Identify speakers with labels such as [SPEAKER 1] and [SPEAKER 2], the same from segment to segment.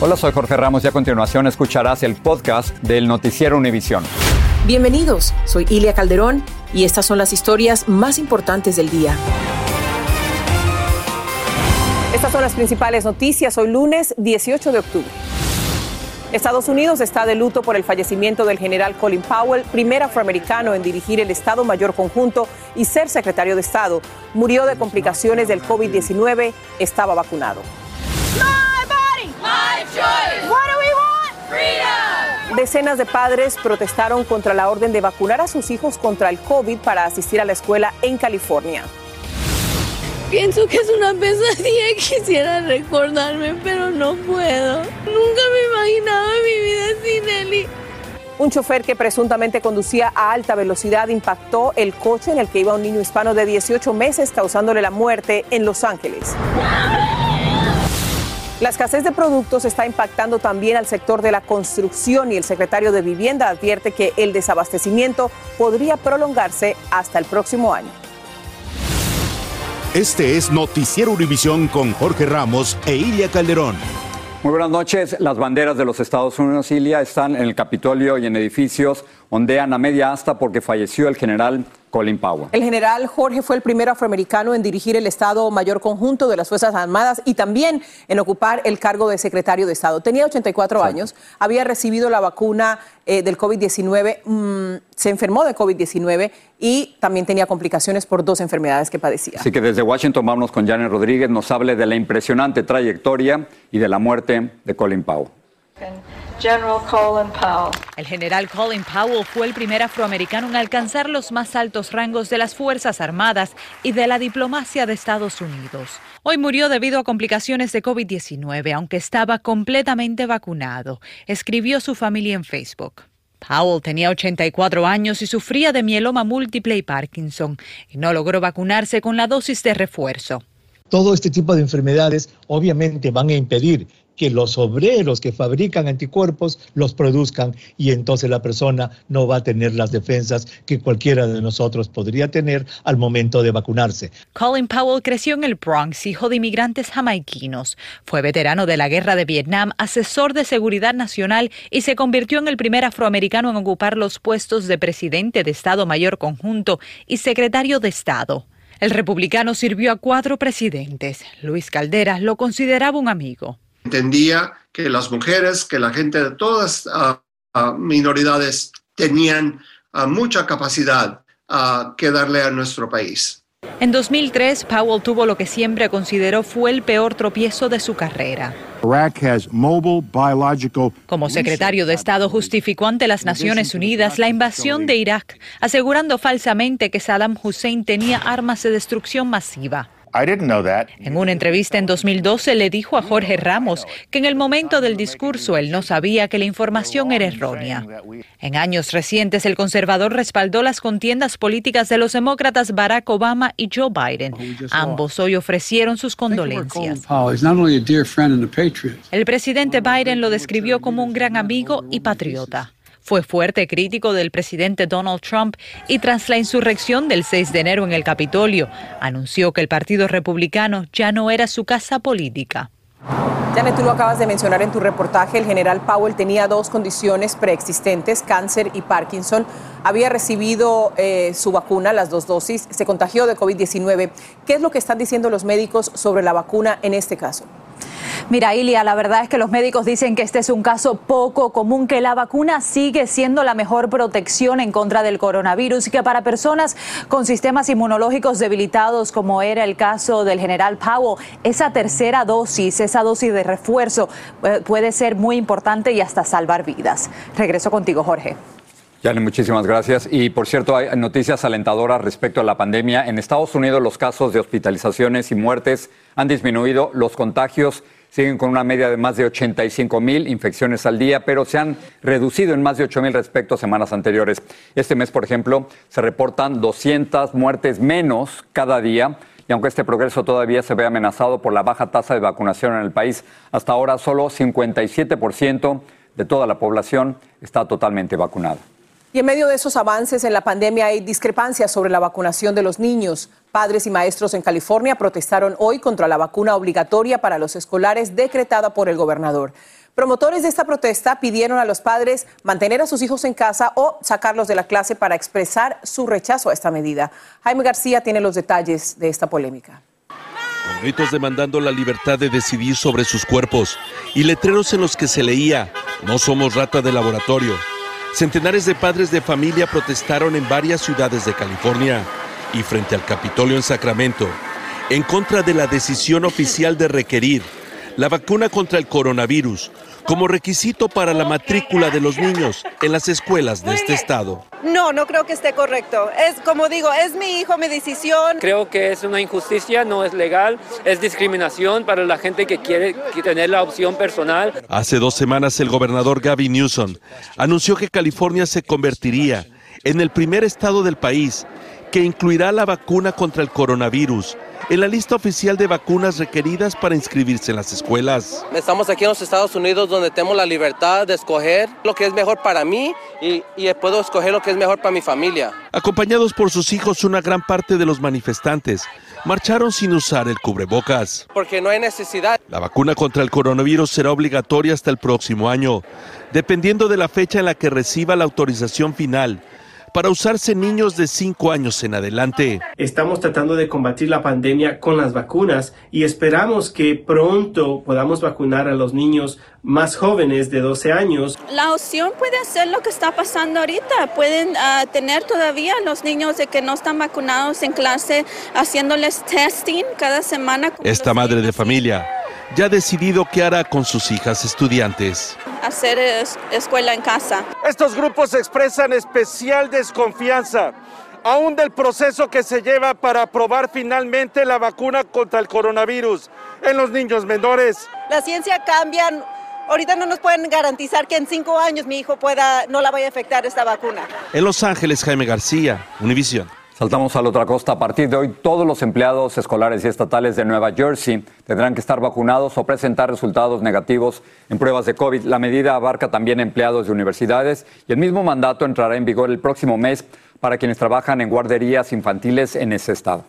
[SPEAKER 1] Hola, soy Jorge Ramos y a continuación escucharás el podcast del Noticiero Univisión.
[SPEAKER 2] Bienvenidos, soy Ilia Calderón y estas son las historias más importantes del día. Estas son las principales noticias hoy lunes 18 de octubre. Estados Unidos está de luto por el fallecimiento del general Colin Powell, primer afroamericano en dirigir el Estado Mayor Conjunto y ser secretario de Estado. Murió de complicaciones del COVID-19, estaba vacunado. Decenas de padres protestaron contra la orden de vacunar a sus hijos contra el COVID para asistir a la escuela en California.
[SPEAKER 3] Pienso que es una pesadilla y quisiera recordarme, pero no puedo. Nunca me imaginaba mi vida sin Eli.
[SPEAKER 2] Un chofer que presuntamente conducía a alta velocidad impactó el coche en el que iba un niño hispano de 18 meses, causándole la muerte en Los Ángeles. La escasez de productos está impactando también al sector de la construcción y el secretario de Vivienda advierte que el desabastecimiento podría prolongarse hasta el próximo año.
[SPEAKER 4] Este es Noticiero Univisión con Jorge Ramos e Ilia Calderón.
[SPEAKER 1] Muy buenas noches. Las banderas de los Estados Unidos, Ilia, están en el Capitolio y en edificios, ondean a media asta porque falleció el general Colin Powell.
[SPEAKER 2] El general Jorge fue el primer afroamericano en dirigir el Estado Mayor Conjunto de las Fuerzas Armadas y también en ocupar el cargo de secretario de Estado. Tenía 84 años, había recibido la vacuna eh, del COVID-19, mm, se enfermó de COVID-19 y también tenía complicaciones por dos enfermedades que padecía.
[SPEAKER 1] Así que desde Washington vamos con Janet Rodríguez, nos hable de la impresionante trayectoria y de la muerte de Colin Powell.
[SPEAKER 5] General Colin Powell.
[SPEAKER 6] El general Colin Powell fue el primer afroamericano en alcanzar los más altos rangos de las Fuerzas Armadas y de la diplomacia de Estados Unidos. Hoy murió debido a complicaciones de COVID-19, aunque estaba completamente vacunado, escribió su familia en Facebook. Powell tenía 84 años y sufría de mieloma múltiple y Parkinson, y no logró vacunarse con la dosis de refuerzo.
[SPEAKER 7] Todo este tipo de enfermedades obviamente van a impedir que los obreros que fabrican anticuerpos los produzcan y entonces la persona no va a tener las defensas que cualquiera de nosotros podría tener al momento de vacunarse.
[SPEAKER 6] Colin Powell creció en el Bronx, hijo de inmigrantes jamaiquinos. Fue veterano de la guerra de Vietnam, asesor de seguridad nacional y se convirtió en el primer afroamericano en ocupar los puestos de presidente de Estado Mayor Conjunto y secretario de Estado. El republicano sirvió a cuatro presidentes. Luis Calderas lo consideraba un amigo
[SPEAKER 8] entendía que las mujeres, que la gente de todas uh, uh, minoridades tenían uh, mucha capacidad que darle a nuestro país.
[SPEAKER 6] En 2003, Powell tuvo lo que siempre consideró fue el peor tropiezo de su carrera. Como secretario de Estado justificó ante las Naciones Unidas la invasión de Irak, asegurando falsamente que Saddam Hussein tenía armas de destrucción masiva. En una entrevista en 2012 le dijo a Jorge Ramos que en el momento del discurso él no sabía que la información era errónea. En años recientes el conservador respaldó las contiendas políticas de los demócratas Barack Obama y Joe Biden. Ambos hoy ofrecieron sus condolencias. El presidente Biden lo describió como un gran amigo y patriota. Fue fuerte crítico del presidente Donald Trump y tras la insurrección del 6 de enero en el Capitolio, anunció que el Partido Republicano ya no era su casa política.
[SPEAKER 2] Janet, tú lo acabas de mencionar en tu reportaje, el general Powell tenía dos condiciones preexistentes, cáncer y Parkinson. Había recibido eh, su vacuna, las dos dosis, se contagió de COVID-19. ¿Qué es lo que están diciendo los médicos sobre la vacuna en este caso?
[SPEAKER 9] Mira, Ilia, la verdad es que los médicos dicen que este es un caso poco común, que la vacuna sigue siendo la mejor protección en contra del coronavirus y que para personas con sistemas inmunológicos debilitados, como era el caso del general Powell, esa tercera dosis, esa dosis de refuerzo eh, puede ser muy importante y hasta salvar vidas. Regreso contigo, Jorge.
[SPEAKER 1] Yani, muchísimas gracias. Y por cierto, hay noticias alentadoras respecto a la pandemia. En Estados Unidos los casos de hospitalizaciones y muertes han disminuido, los contagios siguen con una media de más de 85 mil infecciones al día, pero se han reducido en más de 8 mil respecto a semanas anteriores. Este mes, por ejemplo, se reportan 200 muertes menos cada día. Y aunque este progreso todavía se ve amenazado por la baja tasa de vacunación en el país, hasta ahora solo 57% de toda la población está totalmente vacunada.
[SPEAKER 2] Y en medio de esos avances en la pandemia hay discrepancias sobre la vacunación de los niños. Padres y maestros en California protestaron hoy contra la vacuna obligatoria para los escolares decretada por el gobernador. Promotores de esta protesta pidieron a los padres mantener a sus hijos en casa o sacarlos de la clase para expresar su rechazo a esta medida. Jaime García tiene los detalles de esta polémica.
[SPEAKER 10] Gritos demandando la libertad de decidir sobre sus cuerpos y letreros en los que se leía, no somos rata de laboratorio. Centenares de padres de familia protestaron en varias ciudades de California y frente al Capitolio en Sacramento en contra de la decisión oficial de requerir la vacuna contra el coronavirus como requisito para la matrícula de los niños en las escuelas de este estado.
[SPEAKER 4] No, no creo que esté correcto. Es como digo, es mi hijo, mi decisión.
[SPEAKER 11] Creo que es una injusticia, no es legal, es discriminación para la gente que quiere tener la opción personal.
[SPEAKER 10] Hace dos semanas el gobernador Gavin Newsom anunció que California se convertiría en el primer estado del país que incluirá la vacuna contra el coronavirus en la lista oficial de vacunas requeridas para inscribirse en las escuelas.
[SPEAKER 12] Estamos aquí en los Estados Unidos donde tenemos la libertad de escoger lo que es mejor para mí y, y, puedo escoger lo que es mejor para mi familia.
[SPEAKER 10] Acompañados por sus hijos, una gran parte de los manifestantes marcharon sin usar el cubrebocas.
[SPEAKER 12] Porque no hay necesidad.
[SPEAKER 10] La vacuna contra el coronavirus será obligatoria hasta el próximo año, dependiendo de la fecha en la que reciba la autorización final para usarse niños de 5 años en adelante.
[SPEAKER 13] Estamos tratando de combatir la pandemia con las vacunas y esperamos que pronto podamos vacunar a los niños más jóvenes de 12 años.
[SPEAKER 14] La opción puede ser lo que está pasando ahorita. Pueden uh, tener todavía los niños de que no están vacunados en clase haciéndoles testing cada semana.
[SPEAKER 10] Esta madre de familia ya ha decidido qué hará con sus hijas estudiantes.
[SPEAKER 14] Hacer escuela en casa.
[SPEAKER 15] Estos grupos expresan especial desconfianza aún del proceso que se lleva para aprobar finalmente la vacuna contra el coronavirus en los niños menores.
[SPEAKER 4] La ciencia cambia. Ahorita no nos pueden garantizar que en cinco años mi hijo pueda, no la vaya a afectar esta vacuna.
[SPEAKER 10] En Los Ángeles, Jaime García, Univisión.
[SPEAKER 1] Saltamos a la otra costa. A partir de hoy, todos los empleados escolares y estatales de Nueva Jersey tendrán que estar vacunados o presentar resultados negativos en pruebas de COVID. La medida abarca también empleados de universidades y el mismo mandato entrará en vigor el próximo mes para quienes trabajan en guarderías infantiles en ese estado.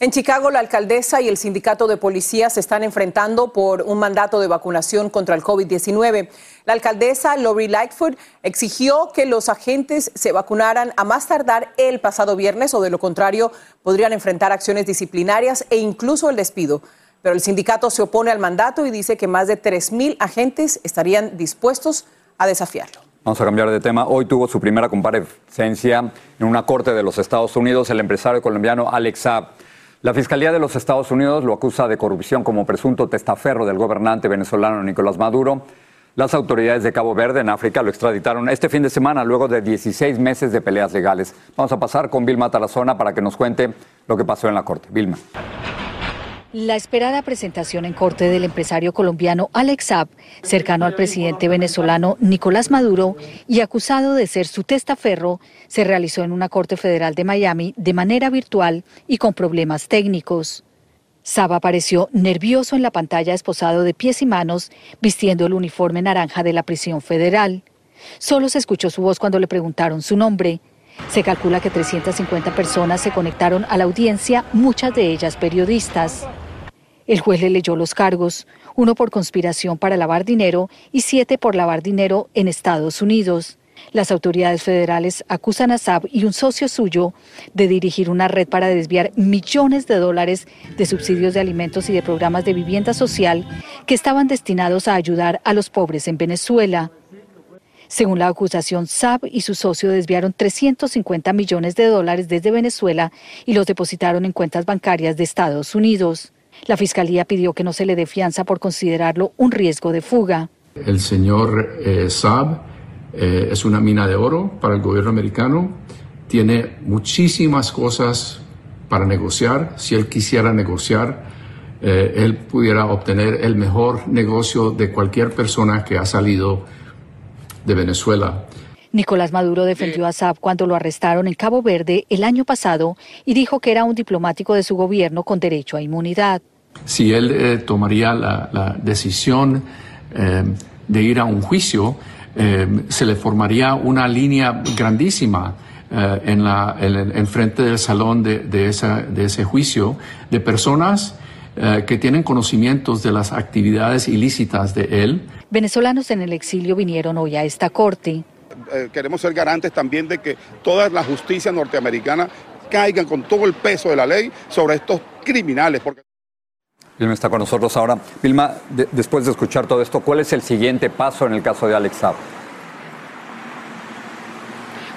[SPEAKER 2] En Chicago, la alcaldesa y el sindicato de policías se están enfrentando por un mandato de vacunación contra el COVID-19. La alcaldesa Lori Lightfoot exigió que los agentes se vacunaran a más tardar el pasado viernes o de lo contrario podrían enfrentar acciones disciplinarias e incluso el despido. Pero el sindicato se opone al mandato y dice que más de 3.000 agentes estarían dispuestos a desafiarlo.
[SPEAKER 1] Vamos a cambiar de tema. Hoy tuvo su primera comparecencia en una corte de los Estados Unidos el empresario colombiano Alex Saab. La Fiscalía de los Estados Unidos lo acusa de corrupción como presunto testaferro del gobernante venezolano Nicolás Maduro. Las autoridades de Cabo Verde en África lo extraditaron este fin de semana luego de 16 meses de peleas legales. Vamos a pasar con Vilma Tarazona para que nos cuente lo que pasó en la corte. Vilma.
[SPEAKER 16] La esperada presentación en corte del empresario colombiano Alex Saab, cercano al presidente venezolano Nicolás Maduro y acusado de ser su testaferro, se realizó en una corte federal de Miami de manera virtual y con problemas técnicos. Saab apareció nervioso en la pantalla esposado de pies y manos, vistiendo el uniforme naranja de la prisión federal. Solo se escuchó su voz cuando le preguntaron su nombre. Se calcula que 350 personas se conectaron a la audiencia, muchas de ellas periodistas. El juez le leyó los cargos, uno por conspiración para lavar dinero y siete por lavar dinero en Estados Unidos. Las autoridades federales acusan a Saab y un socio suyo de dirigir una red para desviar millones de dólares de subsidios de alimentos y de programas de vivienda social que estaban destinados a ayudar a los pobres en Venezuela. Según la acusación, Saab y su socio desviaron 350 millones de dólares desde Venezuela y los depositaron en cuentas bancarias de Estados Unidos. La fiscalía pidió que no se le dé fianza por considerarlo un riesgo de fuga.
[SPEAKER 17] El señor eh, Saab eh, es una mina de oro para el gobierno americano. Tiene muchísimas cosas para negociar. Si él quisiera negociar, eh, él pudiera obtener el mejor negocio de cualquier persona que ha salido de Venezuela.
[SPEAKER 16] Nicolás Maduro defendió a Saab cuando lo arrestaron en Cabo Verde el año pasado y dijo que era un diplomático de su gobierno con derecho a inmunidad.
[SPEAKER 17] Si él eh, tomaría la, decisión de ir a un juicio, eh, se le formaría una línea grandísima eh, en, la, en, frente del salón de, de, esa, de, ese juicio de personas eh, que tienen conocimientos de las actividades ilícitas de él.
[SPEAKER 16] Venezolanos en el exilio vinieron hoy a esta corte.
[SPEAKER 18] Queremos ser garantes también de que toda la justicia norteamericana caiga con todo el peso de la ley sobre estos criminales. Porque...
[SPEAKER 1] Vilma está con nosotros ahora. Vilma, después de escuchar todo esto, ¿cuál es el siguiente paso en el caso de Alex Saab?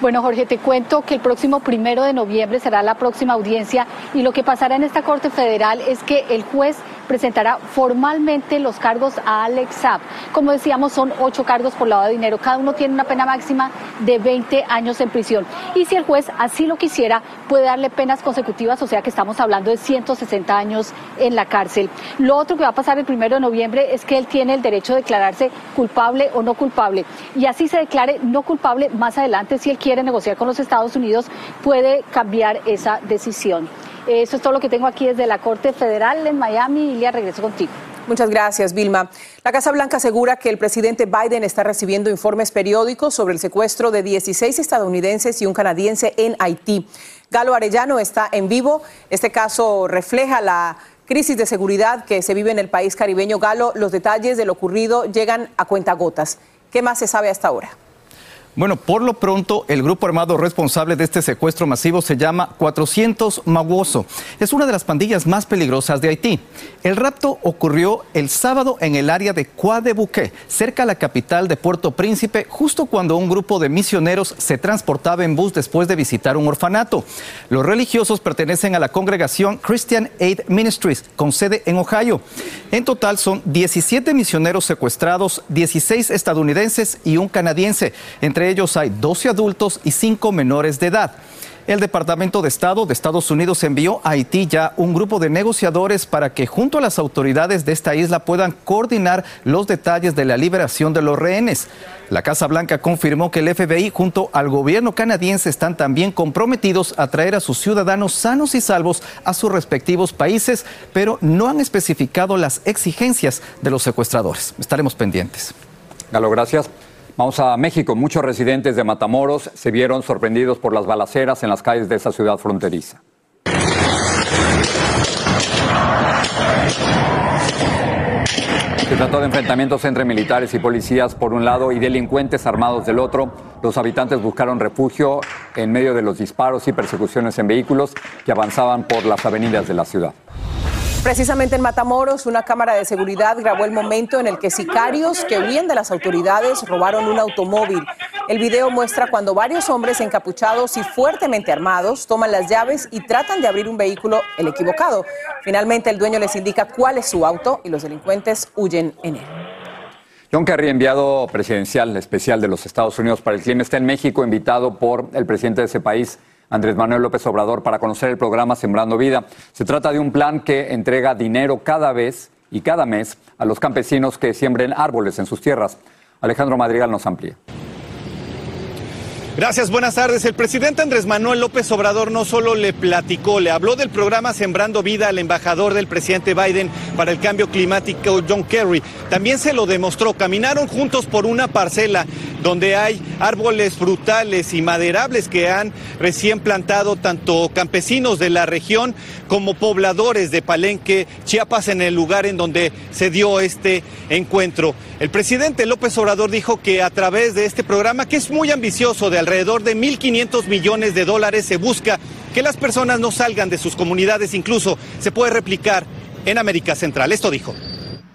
[SPEAKER 16] Bueno, Jorge, te cuento que el próximo primero de noviembre será la próxima audiencia y lo que pasará en esta Corte Federal es que el juez presentará formalmente los cargos a Alex Saab. Como decíamos, son ocho cargos por lavado de dinero. Cada uno tiene una pena máxima de 20 años en prisión. Y si el juez así lo quisiera, puede darle penas consecutivas, o sea que estamos hablando de 160 años en la cárcel. Lo otro que va a pasar el primero de noviembre es que él tiene el derecho de declararse culpable o no culpable. Y así se declare no culpable más adelante, si él quiere negociar con los Estados Unidos, puede cambiar esa decisión. Eso es todo lo que tengo aquí desde la Corte Federal en Miami. Ilia, regreso contigo.
[SPEAKER 2] Muchas gracias, Vilma. La Casa Blanca asegura que el presidente Biden está recibiendo informes periódicos sobre el secuestro de 16 estadounidenses y un canadiense en Haití. Galo Arellano está en vivo. Este caso refleja la crisis de seguridad que se vive en el país caribeño. Galo, los detalles de lo ocurrido llegan a cuentagotas. ¿Qué más se sabe hasta ahora?
[SPEAKER 19] Bueno, por lo pronto, el grupo armado responsable de este secuestro masivo se llama 400 Maguoso. Es una de las pandillas más peligrosas de Haití. El rapto ocurrió el sábado en el área de Coadebuque, cerca a la capital de Puerto Príncipe, justo cuando un grupo de misioneros se transportaba en bus después de visitar un orfanato. Los religiosos pertenecen a la congregación Christian Aid Ministries, con sede en Ohio. En total son 17 misioneros secuestrados, 16 estadounidenses y un canadiense. Entre entre ellos hay 12 adultos y 5 menores de edad. El Departamento de Estado de Estados Unidos envió a Haití ya un grupo de negociadores para que junto a las autoridades de esta isla puedan coordinar los detalles de la liberación de los rehenes. La Casa Blanca confirmó que el FBI junto al gobierno canadiense están también comprometidos a traer a sus ciudadanos sanos y salvos a sus respectivos países, pero no han especificado las exigencias de los secuestradores. Estaremos pendientes.
[SPEAKER 1] Galo, gracias. Vamos a México. Muchos residentes de Matamoros se vieron sorprendidos por las balaceras en las calles de esa ciudad fronteriza. Se trató de enfrentamientos entre militares y policías por un lado y delincuentes armados del otro. Los habitantes buscaron refugio en medio de los disparos y persecuciones en vehículos que avanzaban por las avenidas de la ciudad.
[SPEAKER 2] Precisamente en Matamoros, una cámara de seguridad grabó el momento en el que sicarios que huían de las autoridades robaron un automóvil. El video muestra cuando varios hombres encapuchados y fuertemente armados toman las llaves y tratan de abrir un vehículo el equivocado. Finalmente el dueño les indica cuál es su auto y los delincuentes huyen en él.
[SPEAKER 1] John Kerry, enviado presidencial especial de los Estados Unidos para el clima, está en México, invitado por el presidente de ese país, Andrés Manuel López Obrador para conocer el programa Sembrando Vida. Se trata de un plan que entrega dinero cada vez y cada mes a los campesinos que siembren árboles en sus tierras. Alejandro Madrigal nos amplía.
[SPEAKER 20] Gracias, buenas tardes. El presidente Andrés Manuel López Obrador no solo le platicó, le habló del programa Sembrando Vida al embajador del presidente Biden para el cambio climático, John Kerry. También se lo demostró. Caminaron juntos por una parcela donde hay árboles frutales y maderables que han recién plantado tanto campesinos de la región como pobladores de Palenque, Chiapas, en el lugar en donde se dio este encuentro. El presidente López Obrador dijo que a través de este programa, que es muy ambicioso de alrededor de 1.500 millones de dólares se busca que las personas no salgan de sus comunidades, incluso se puede replicar en América Central. Esto dijo.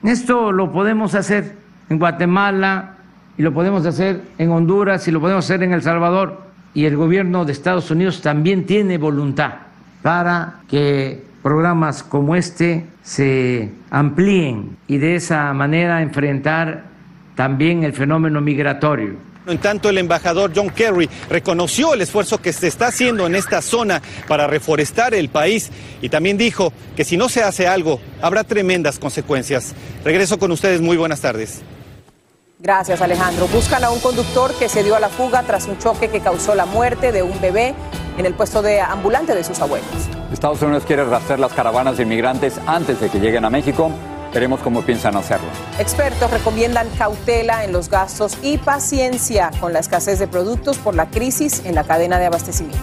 [SPEAKER 21] Esto lo podemos hacer en Guatemala y lo podemos hacer en Honduras y lo podemos hacer en El Salvador. Y el gobierno de Estados Unidos también tiene voluntad para que programas como este se amplíen y de esa manera enfrentar también el fenómeno migratorio.
[SPEAKER 20] En tanto, el embajador John Kerry reconoció el esfuerzo que se está haciendo en esta zona para reforestar el país y también dijo que si no se hace algo, habrá tremendas consecuencias. Regreso con ustedes, muy buenas tardes.
[SPEAKER 2] Gracias, Alejandro. Buscan a un conductor que se dio a la fuga tras un choque que causó la muerte de un bebé en el puesto de ambulante de sus abuelos.
[SPEAKER 1] Estados Unidos quiere rastrear las caravanas de inmigrantes antes de que lleguen a México. Veremos cómo piensan hacerlo.
[SPEAKER 2] Expertos recomiendan cautela en los gastos y paciencia con la escasez de productos por la crisis en la cadena de abastecimiento.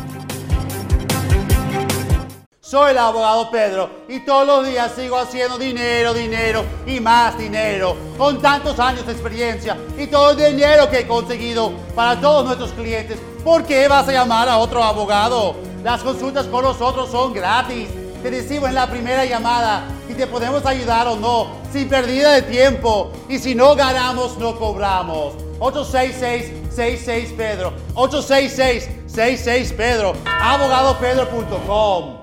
[SPEAKER 22] Soy el abogado Pedro y todos los días sigo haciendo dinero, dinero y más dinero. Con tantos años de experiencia y todo el dinero que he conseguido para todos nuestros clientes, ¿por qué vas a llamar a otro abogado? Las consultas con nosotros son gratis. Te recibo en la primera llamada y te podemos ayudar o no, sin pérdida de tiempo. Y si no ganamos, no cobramos. 866-66 Pedro. 866-66 Pedro. Abogadopedro.com.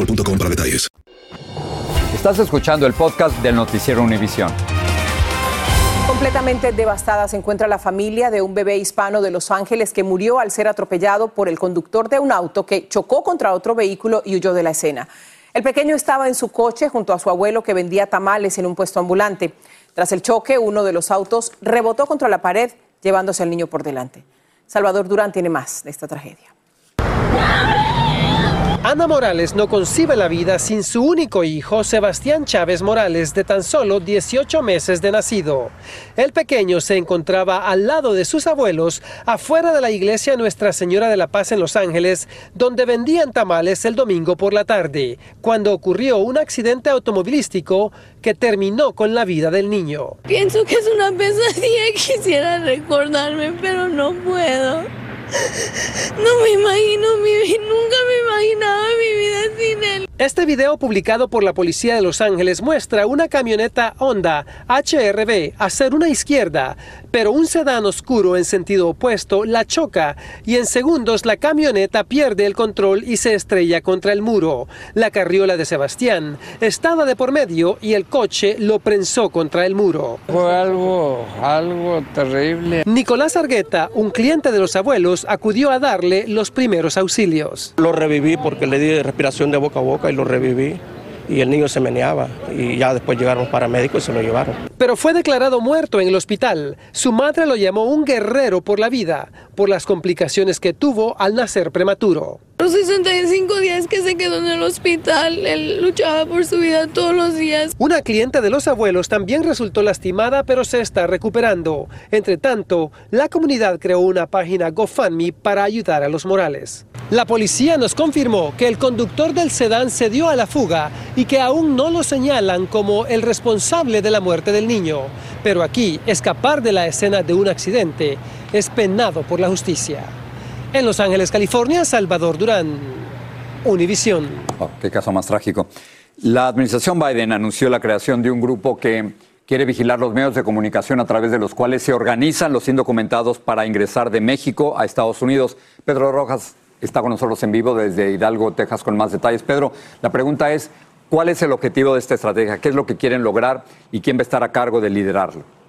[SPEAKER 23] boostmobile.com para detalles.
[SPEAKER 1] Estás escuchando el podcast del noticiero Univisión.
[SPEAKER 2] Completamente devastada se encuentra la familia de un bebé hispano de Los Ángeles que murió al ser atropellado por el conductor de un auto que chocó contra otro vehículo y huyó de la escena. El pequeño estaba en su coche junto a su abuelo que vendía tamales en un puesto ambulante. Tras el choque, uno de los autos rebotó contra la pared, llevándose al niño por delante. Salvador Durán tiene más de esta tragedia.
[SPEAKER 24] Ana Morales no concibe la vida sin su único hijo, Sebastián Chávez Morales, de tan solo 18 meses de nacido. El pequeño se encontraba al lado de sus abuelos afuera de la iglesia Nuestra Señora de la Paz en Los Ángeles, donde vendían tamales el domingo por la tarde, cuando ocurrió un accidente automovilístico que terminó con la vida del niño.
[SPEAKER 3] Pienso que es una pesadilla y quisiera recordarme, pero no puedo. No me imagino mi nunca me imaginaba mi vida sin él.
[SPEAKER 24] Este video publicado por la policía de Los Ángeles muestra una camioneta Honda HRV hacer una izquierda, pero un sedán oscuro en sentido opuesto la choca y en segundos la camioneta pierde el control y se estrella contra el muro. La carriola de Sebastián estaba de por medio y el coche lo prensó contra el muro.
[SPEAKER 21] Fue algo, algo terrible.
[SPEAKER 24] Nicolás Argueta, un cliente de los abuelos, acudió a darle los primeros auxilios.
[SPEAKER 25] Lo reviví porque le di respiración de boca a boca y lo reviví. Y el niño se meneaba y ya después llegaron los paramédicos y se lo llevaron.
[SPEAKER 24] Pero fue declarado muerto en el hospital. Su madre lo llamó un guerrero por la vida, por las complicaciones que tuvo al nacer prematuro.
[SPEAKER 3] Los 65 días que se quedó en el hospital, él luchaba por su vida todos los días.
[SPEAKER 24] Una cliente de los abuelos también resultó lastimada, pero se está recuperando. Entre tanto, la comunidad creó una página GoFundMe para ayudar a los Morales. La policía nos confirmó que el conductor del sedán se dio a la fuga y que aún no lo señalan como el responsable de la muerte del niño. Pero aquí, escapar de la escena de un accidente es penado por la justicia. En Los Ángeles, California, Salvador Durán, Univisión.
[SPEAKER 1] Oh, qué caso más trágico. La administración Biden anunció la creación de un grupo que quiere vigilar los medios de comunicación a través de los cuales se organizan los indocumentados para ingresar de México a Estados Unidos. Pedro Rojas está con nosotros en vivo desde Hidalgo, Texas, con más detalles. Pedro, la pregunta es, ¿cuál es el objetivo de esta estrategia? ¿Qué es lo que quieren lograr y quién va a estar a cargo de liderarlo?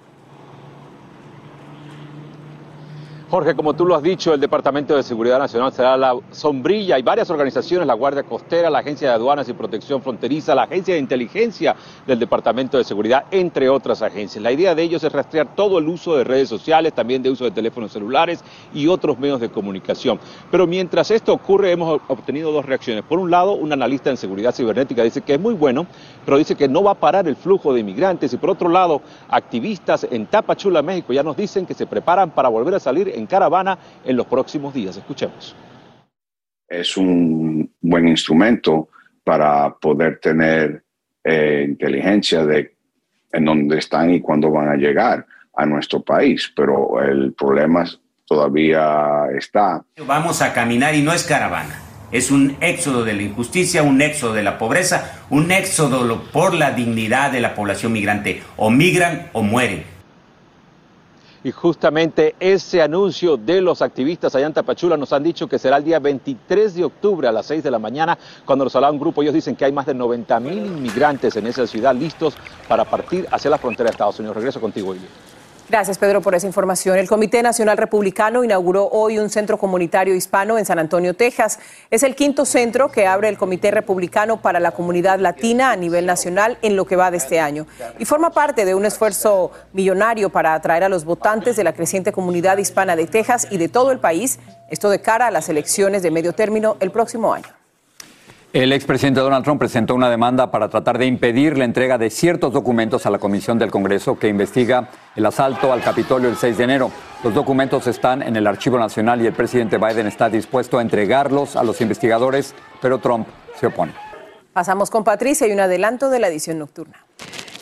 [SPEAKER 26] Jorge, como tú lo has dicho, el Departamento de Seguridad Nacional será la sombrilla. Hay varias organizaciones, la Guardia Costera, la Agencia de Aduanas y Protección Fronteriza, la Agencia de Inteligencia del Departamento de Seguridad, entre otras agencias. La idea de ellos es rastrear todo el uso de redes sociales, también de uso de teléfonos celulares y otros medios de comunicación. Pero mientras esto ocurre, hemos obtenido dos reacciones. Por un lado, un analista en seguridad cibernética dice que es muy bueno, pero dice que no va a parar el flujo de inmigrantes. Y por otro lado, activistas en Tapachula, México, ya nos dicen que se preparan para volver a salir en caravana en los próximos días. Escuchemos.
[SPEAKER 27] Es un buen instrumento para poder tener eh, inteligencia de en dónde están y cuándo van a llegar a nuestro país, pero el problema todavía está.
[SPEAKER 28] Vamos a caminar y no es caravana. Es un éxodo de la injusticia, un éxodo de la pobreza, un éxodo por la dignidad de la población migrante. O migran o mueren.
[SPEAKER 26] Y justamente ese anuncio de los activistas allá en Tapachula nos han dicho que será el día 23 de octubre a las 6 de la mañana, cuando nos habla un grupo. Ellos dicen que hay más de 90 mil inmigrantes en esa ciudad listos para partir hacia la frontera de Estados Unidos. Regreso contigo, Ili.
[SPEAKER 2] Gracias, Pedro, por esa información. El Comité Nacional Republicano inauguró hoy un centro comunitario hispano en San Antonio, Texas. Es el quinto centro que abre el Comité Republicano para la comunidad latina a nivel nacional en lo que va de este año. Y forma parte de un esfuerzo millonario para atraer a los votantes de la creciente comunidad hispana de Texas y de todo el país, esto de cara a las elecciones de medio término el próximo año.
[SPEAKER 1] El expresidente Donald Trump presentó una demanda para tratar de impedir la entrega de ciertos documentos a la Comisión del Congreso que investiga el asalto al Capitolio el 6 de enero. Los documentos están en el Archivo Nacional y el presidente Biden está dispuesto a entregarlos a los investigadores, pero Trump se opone.
[SPEAKER 2] Pasamos con Patricia y un adelanto de la edición nocturna.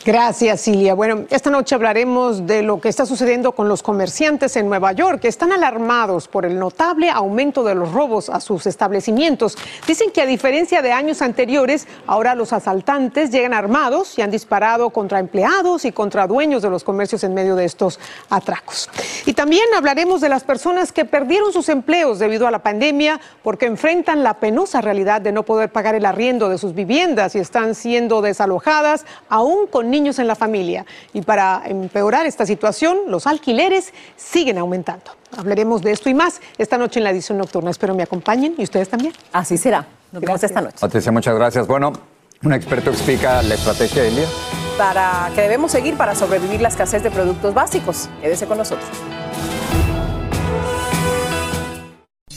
[SPEAKER 29] Gracias, Silvia. Bueno, esta noche hablaremos de lo que está sucediendo con los comerciantes en Nueva York, que están alarmados por el notable aumento de los robos a sus establecimientos. Dicen que a diferencia de años anteriores, ahora los asaltantes llegan armados y han disparado contra empleados y contra dueños de los comercios en medio de estos atracos. Y también hablaremos de las personas que perdieron sus empleos debido a la pandemia porque enfrentan la penosa realidad de no poder pagar el arriendo de sus viviendas y están siendo desalojadas aún con niños en la familia. Y para empeorar esta situación, los alquileres siguen aumentando. Hablaremos de esto y más esta noche en la edición nocturna. Espero me acompañen y ustedes también.
[SPEAKER 2] Así será. Nos vemos esta noche.
[SPEAKER 1] Patricia, muchas gracias. Bueno, un experto explica la estrategia de Elia.
[SPEAKER 2] Para que debemos seguir para sobrevivir la escasez de productos básicos. Quédese con nosotros.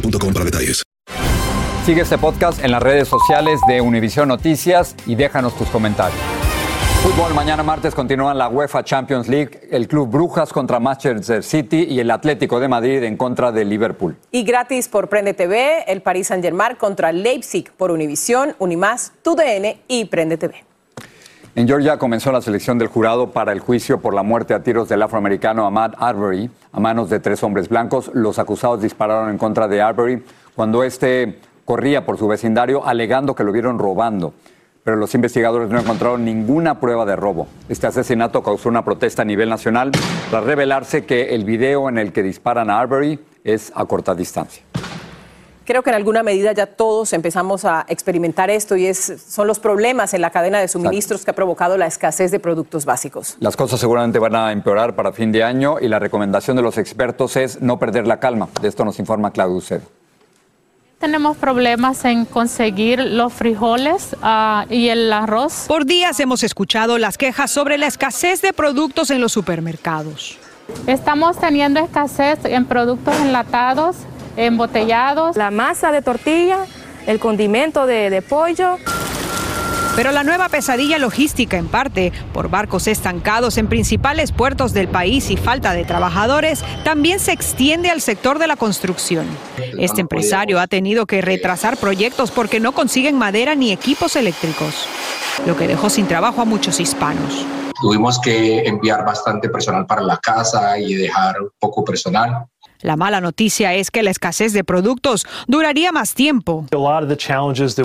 [SPEAKER 23] boostmobile.com para detalles.
[SPEAKER 1] Sigue este podcast en las redes sociales de Univision Noticias y déjanos tus comentarios. Fútbol, mañana martes continúan la UEFA Champions League, el Club Brujas contra Manchester City y el Atlético de Madrid en contra de Liverpool.
[SPEAKER 2] Y gratis por Prende TV, el Paris Saint-Germain contra Leipzig por Univisión, Unimás, TUDN y Prende TV.
[SPEAKER 1] En Georgia comenzó la selección del jurado para el juicio por la muerte a tiros del afroamericano Ahmad Arbery a manos de tres hombres blancos. Los acusados dispararon en contra de Arbery cuando este corría por su vecindario alegando que lo vieron robando. Pero los investigadores no encontraron ninguna prueba de robo. Este asesinato causó una protesta a nivel nacional tras revelarse que el video en el que disparan a Arbery es a corta distancia.
[SPEAKER 2] Creo que en alguna medida ya todos empezamos a experimentar esto y es, son los problemas en la cadena de suministros que ha provocado la escasez de productos básicos.
[SPEAKER 1] Las cosas seguramente van a empeorar para fin de año y la recomendación de los expertos es no perder la calma. De esto nos informa Claudio Ucedo.
[SPEAKER 30] Tenemos problemas en conseguir los frijoles ah, y el arroz.
[SPEAKER 31] Por días hemos escuchado las quejas sobre la escasez de productos en los supermercados.
[SPEAKER 30] Estamos teniendo escasez en productos enlatados, embotellados.
[SPEAKER 32] La masa de tortilla, el condimento de, de pollo.
[SPEAKER 31] Pero la nueva pesadilla logística, en parte por barcos estancados en principales puertos del país y falta de trabajadores, también se extiende al sector de la construcción. Este empresario ha tenido que retrasar proyectos porque no consiguen madera ni equipos eléctricos, lo que dejó sin trabajo a muchos hispanos.
[SPEAKER 33] Tuvimos que enviar bastante personal para la casa y dejar poco personal.
[SPEAKER 31] La mala noticia es que la escasez de productos duraría más tiempo.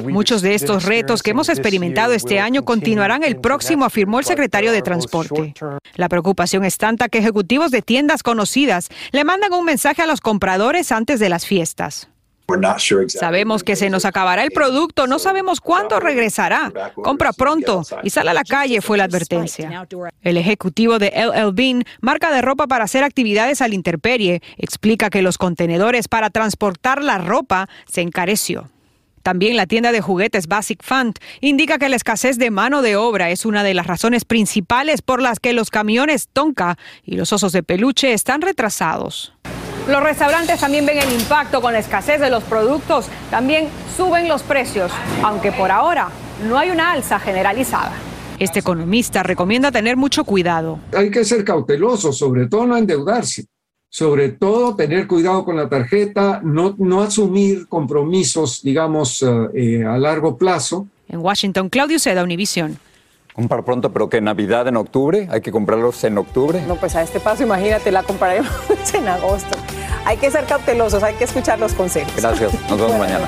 [SPEAKER 31] Muchos de estos retos que hemos experimentado este año continuarán el próximo, afirmó el secretario de Transporte. La preocupación es tanta que ejecutivos de tiendas conocidas le mandan un mensaje a los compradores antes de las fiestas. Sabemos que se nos acabará el producto, no sabemos cuándo regresará. Compra pronto y sal a la calle, fue la advertencia. El ejecutivo de LL Bean, marca de ropa para hacer actividades al interperie, explica que los contenedores para transportar la ropa se encareció. También la tienda de juguetes Basic Fund indica que la escasez de mano de obra es una de las razones principales por las que los camiones Tonka y los osos de peluche están retrasados. Los restaurantes también ven el impacto con la escasez de los productos, también suben los precios, aunque por ahora no hay una alza generalizada. Este economista recomienda tener mucho cuidado.
[SPEAKER 34] Hay que ser cauteloso, sobre todo no endeudarse, sobre todo tener cuidado con la tarjeta, no, no asumir compromisos, digamos, eh, a largo plazo.
[SPEAKER 31] En Washington, Claudio Seda, Univisión.
[SPEAKER 1] Comprar pronto, pero que Navidad en octubre, hay que comprarlos en octubre.
[SPEAKER 2] No, pues a este paso, imagínate, la compraremos en agosto. Hay que ser cautelosos, hay que escuchar los consejos.
[SPEAKER 1] Gracias, nos vemos mañana.